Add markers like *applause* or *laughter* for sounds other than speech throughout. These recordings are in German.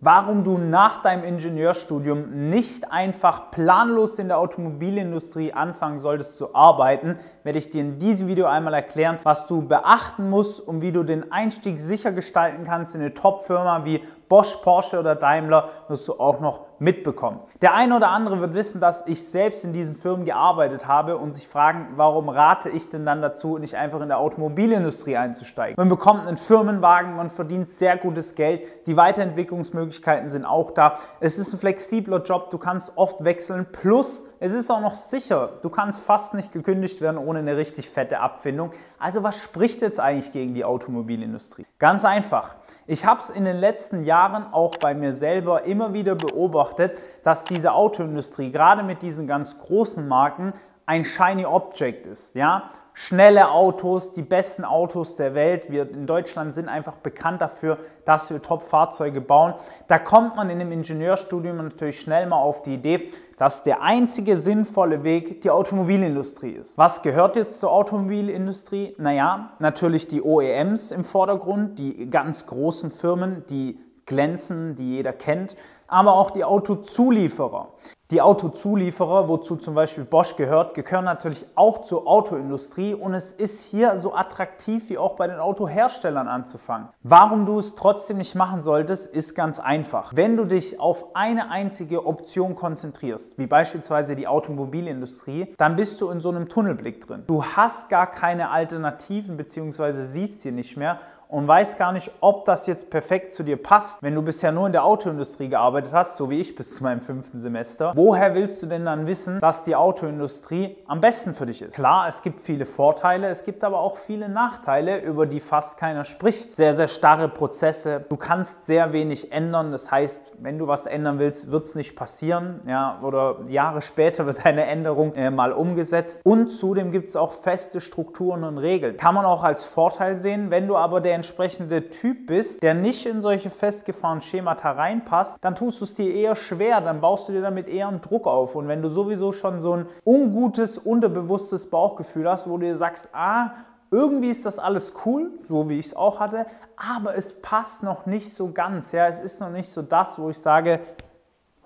Warum du nach deinem Ingenieurstudium nicht einfach planlos in der Automobilindustrie anfangen solltest zu arbeiten, werde ich dir in diesem Video einmal erklären, was du beachten musst und wie du den Einstieg sicher gestalten kannst in eine Top-Firma wie Bosch, Porsche oder Daimler wirst du auch noch mitbekommen. Der eine oder andere wird wissen, dass ich selbst in diesen Firmen gearbeitet habe und sich fragen, warum rate ich denn dann dazu, nicht einfach in der Automobilindustrie einzusteigen? Man bekommt einen Firmenwagen, man verdient sehr gutes Geld, die Weiterentwicklungsmöglichkeiten sind auch da. Es ist ein flexibler Job, du kannst oft wechseln, plus es ist auch noch sicher. Du kannst fast nicht gekündigt werden ohne eine richtig fette Abfindung. Also was spricht jetzt eigentlich gegen die Automobilindustrie? Ganz einfach. Ich habe es in den letzten Jahren auch bei mir selber immer wieder beobachtet, dass diese Autoindustrie gerade mit diesen ganz großen Marken ein shiny Object ist. Ja? Schnelle Autos, die besten Autos der Welt. Wir in Deutschland sind einfach bekannt dafür, dass wir Top-Fahrzeuge bauen. Da kommt man in einem Ingenieurstudium natürlich schnell mal auf die Idee, dass der einzige sinnvolle Weg die Automobilindustrie ist. Was gehört jetzt zur Automobilindustrie? Naja, natürlich die OEMs im Vordergrund, die ganz großen Firmen, die glänzen, die jeder kennt, aber auch die Autozulieferer. Die Autozulieferer, wozu zum Beispiel Bosch gehört, gehören natürlich auch zur Autoindustrie und es ist hier so attraktiv wie auch bei den Autoherstellern anzufangen. Warum du es trotzdem nicht machen solltest, ist ganz einfach. Wenn du dich auf eine einzige Option konzentrierst, wie beispielsweise die Automobilindustrie, dann bist du in so einem Tunnelblick drin. Du hast gar keine Alternativen bzw. siehst sie nicht mehr und weißt gar nicht, ob das jetzt perfekt zu dir passt, wenn du bisher nur in der Autoindustrie gearbeitet hast, so wie ich bis zu meinem fünften Semester. Woher willst du denn dann wissen, dass die Autoindustrie am besten für dich ist? Klar, es gibt viele Vorteile, es gibt aber auch viele Nachteile, über die fast keiner spricht. Sehr, sehr starre Prozesse. Du kannst sehr wenig ändern. Das heißt, wenn du was ändern willst, wird es nicht passieren. Ja, oder Jahre später wird eine Änderung äh, mal umgesetzt. Und zudem gibt es auch feste Strukturen und Regeln. Kann man auch als Vorteil sehen, wenn du aber der entsprechende Typ bist, der nicht in solche festgefahrenen Schemata reinpasst, dann tust du es dir eher schwer, dann baust du dir damit eher einen Druck auf. Und wenn du sowieso schon so ein ungutes, unterbewusstes Bauchgefühl hast, wo du dir sagst, ah, irgendwie ist das alles cool, so wie ich es auch hatte, aber es passt noch nicht so ganz. Ja, es ist noch nicht so das, wo ich sage,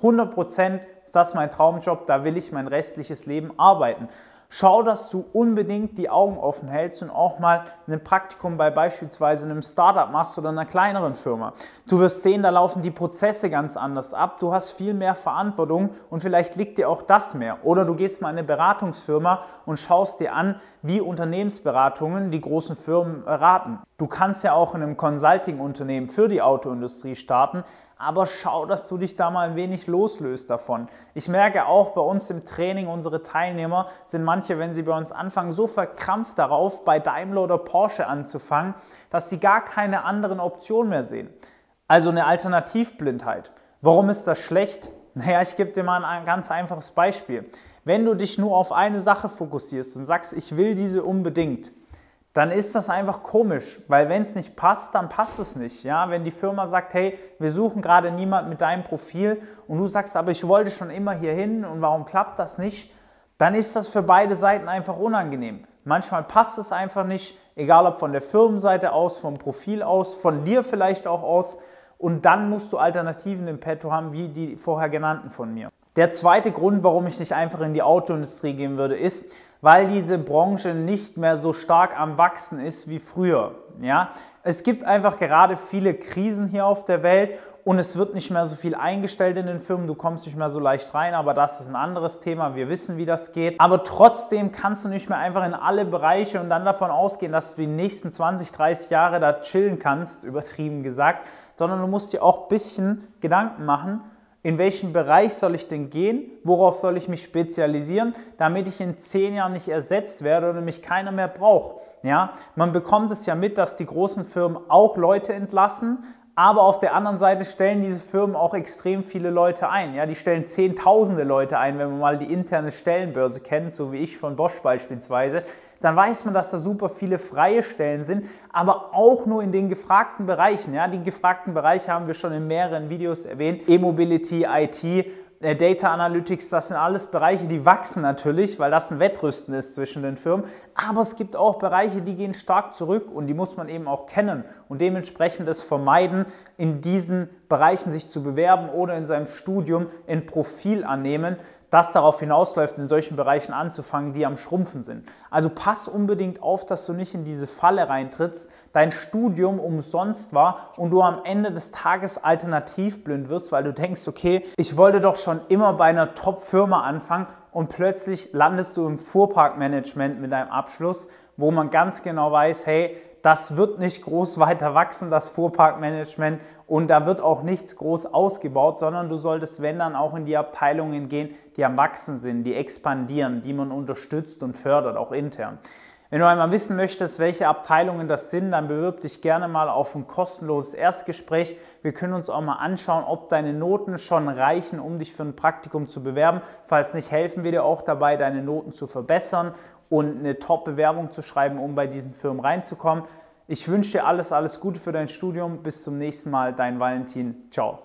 100% ist das mein Traumjob, da will ich mein restliches Leben arbeiten. Schau, dass du unbedingt die Augen offen hältst und auch mal ein Praktikum bei beispielsweise einem Startup machst oder einer kleineren Firma. Du wirst sehen, da laufen die Prozesse ganz anders ab. Du hast viel mehr Verantwortung und vielleicht liegt dir auch das mehr. Oder du gehst mal in eine Beratungsfirma und schaust dir an, wie Unternehmensberatungen die großen Firmen beraten. Du kannst ja auch in einem Consulting-Unternehmen für die Autoindustrie starten, aber schau, dass du dich da mal ein wenig loslöst davon. Ich merke auch bei uns im Training, unsere Teilnehmer sind manche, wenn sie bei uns anfangen, so verkrampft darauf, bei Daimler oder Porsche anzufangen, dass sie gar keine anderen Optionen mehr sehen. Also eine Alternativblindheit. Warum ist das schlecht? *laughs* Naja, ich gebe dir mal ein ganz einfaches Beispiel. Wenn du dich nur auf eine Sache fokussierst und sagst, ich will diese unbedingt, dann ist das einfach komisch, weil wenn es nicht passt, dann passt es nicht. Ja? Wenn die Firma sagt, hey, wir suchen gerade niemand mit deinem Profil und du sagst, aber ich wollte schon immer hier hin und warum klappt das nicht, dann ist das für beide Seiten einfach unangenehm. Manchmal passt es einfach nicht, egal ob von der Firmenseite aus, vom Profil aus, von dir vielleicht auch aus. Und dann musst du Alternativen im Petto haben, wie die vorher genannten von mir. Der zweite Grund, warum ich nicht einfach in die Autoindustrie gehen würde, ist, weil diese Branche nicht mehr so stark am Wachsen ist wie früher. Ja? Es gibt einfach gerade viele Krisen hier auf der Welt und es wird nicht mehr so viel eingestellt in den Firmen, du kommst nicht mehr so leicht rein, aber das ist ein anderes Thema, wir wissen, wie das geht. Aber trotzdem kannst du nicht mehr einfach in alle Bereiche und dann davon ausgehen, dass du die nächsten 20, 30 Jahre da chillen kannst, übertrieben gesagt, sondern du musst dir auch ein bisschen Gedanken machen, in welchen Bereich soll ich denn gehen, worauf soll ich mich spezialisieren, damit ich in zehn Jahren nicht ersetzt werde oder mich keiner mehr braucht. Ja, man bekommt es ja mit, dass die großen Firmen auch Leute entlassen, aber auf der anderen Seite stellen diese Firmen auch extrem viele Leute ein. Ja, die stellen Zehntausende Leute ein, wenn man mal die interne Stellenbörse kennt, so wie ich von Bosch beispielsweise dann weiß man, dass da super viele freie Stellen sind, aber auch nur in den gefragten Bereichen. Ja, die gefragten Bereiche haben wir schon in mehreren Videos erwähnt. E-Mobility, IT, äh, Data Analytics, das sind alles Bereiche, die wachsen natürlich, weil das ein Wettrüsten ist zwischen den Firmen. Aber es gibt auch Bereiche, die gehen stark zurück und die muss man eben auch kennen und dementsprechend es vermeiden, in diesen Bereichen sich zu bewerben oder in seinem Studium ein Profil annehmen, das darauf hinausläuft, in solchen Bereichen anzufangen, die am Schrumpfen sind. Also pass unbedingt auf, dass du nicht in diese Falle reintrittst, dein Studium umsonst war und du am Ende des Tages alternativblind wirst, weil du denkst, okay, ich wollte doch schon immer bei einer Top-Firma anfangen und plötzlich landest du im Fuhrparkmanagement mit deinem Abschluss, wo man ganz genau weiß, hey, das wird nicht groß weiter wachsen, das Fuhrparkmanagement, und da wird auch nichts groß ausgebaut, sondern du solltest, wenn dann, auch in die Abteilungen gehen, die am Wachsen sind, die expandieren, die man unterstützt und fördert, auch intern. Wenn du einmal wissen möchtest, welche Abteilungen das sind, dann bewirb dich gerne mal auf ein kostenloses Erstgespräch. Wir können uns auch mal anschauen, ob deine Noten schon reichen, um dich für ein Praktikum zu bewerben. Falls nicht, helfen wir dir auch dabei, deine Noten zu verbessern und eine Top-Bewerbung zu schreiben, um bei diesen Firmen reinzukommen. Ich wünsche dir alles, alles Gute für dein Studium. Bis zum nächsten Mal, dein Valentin. Ciao.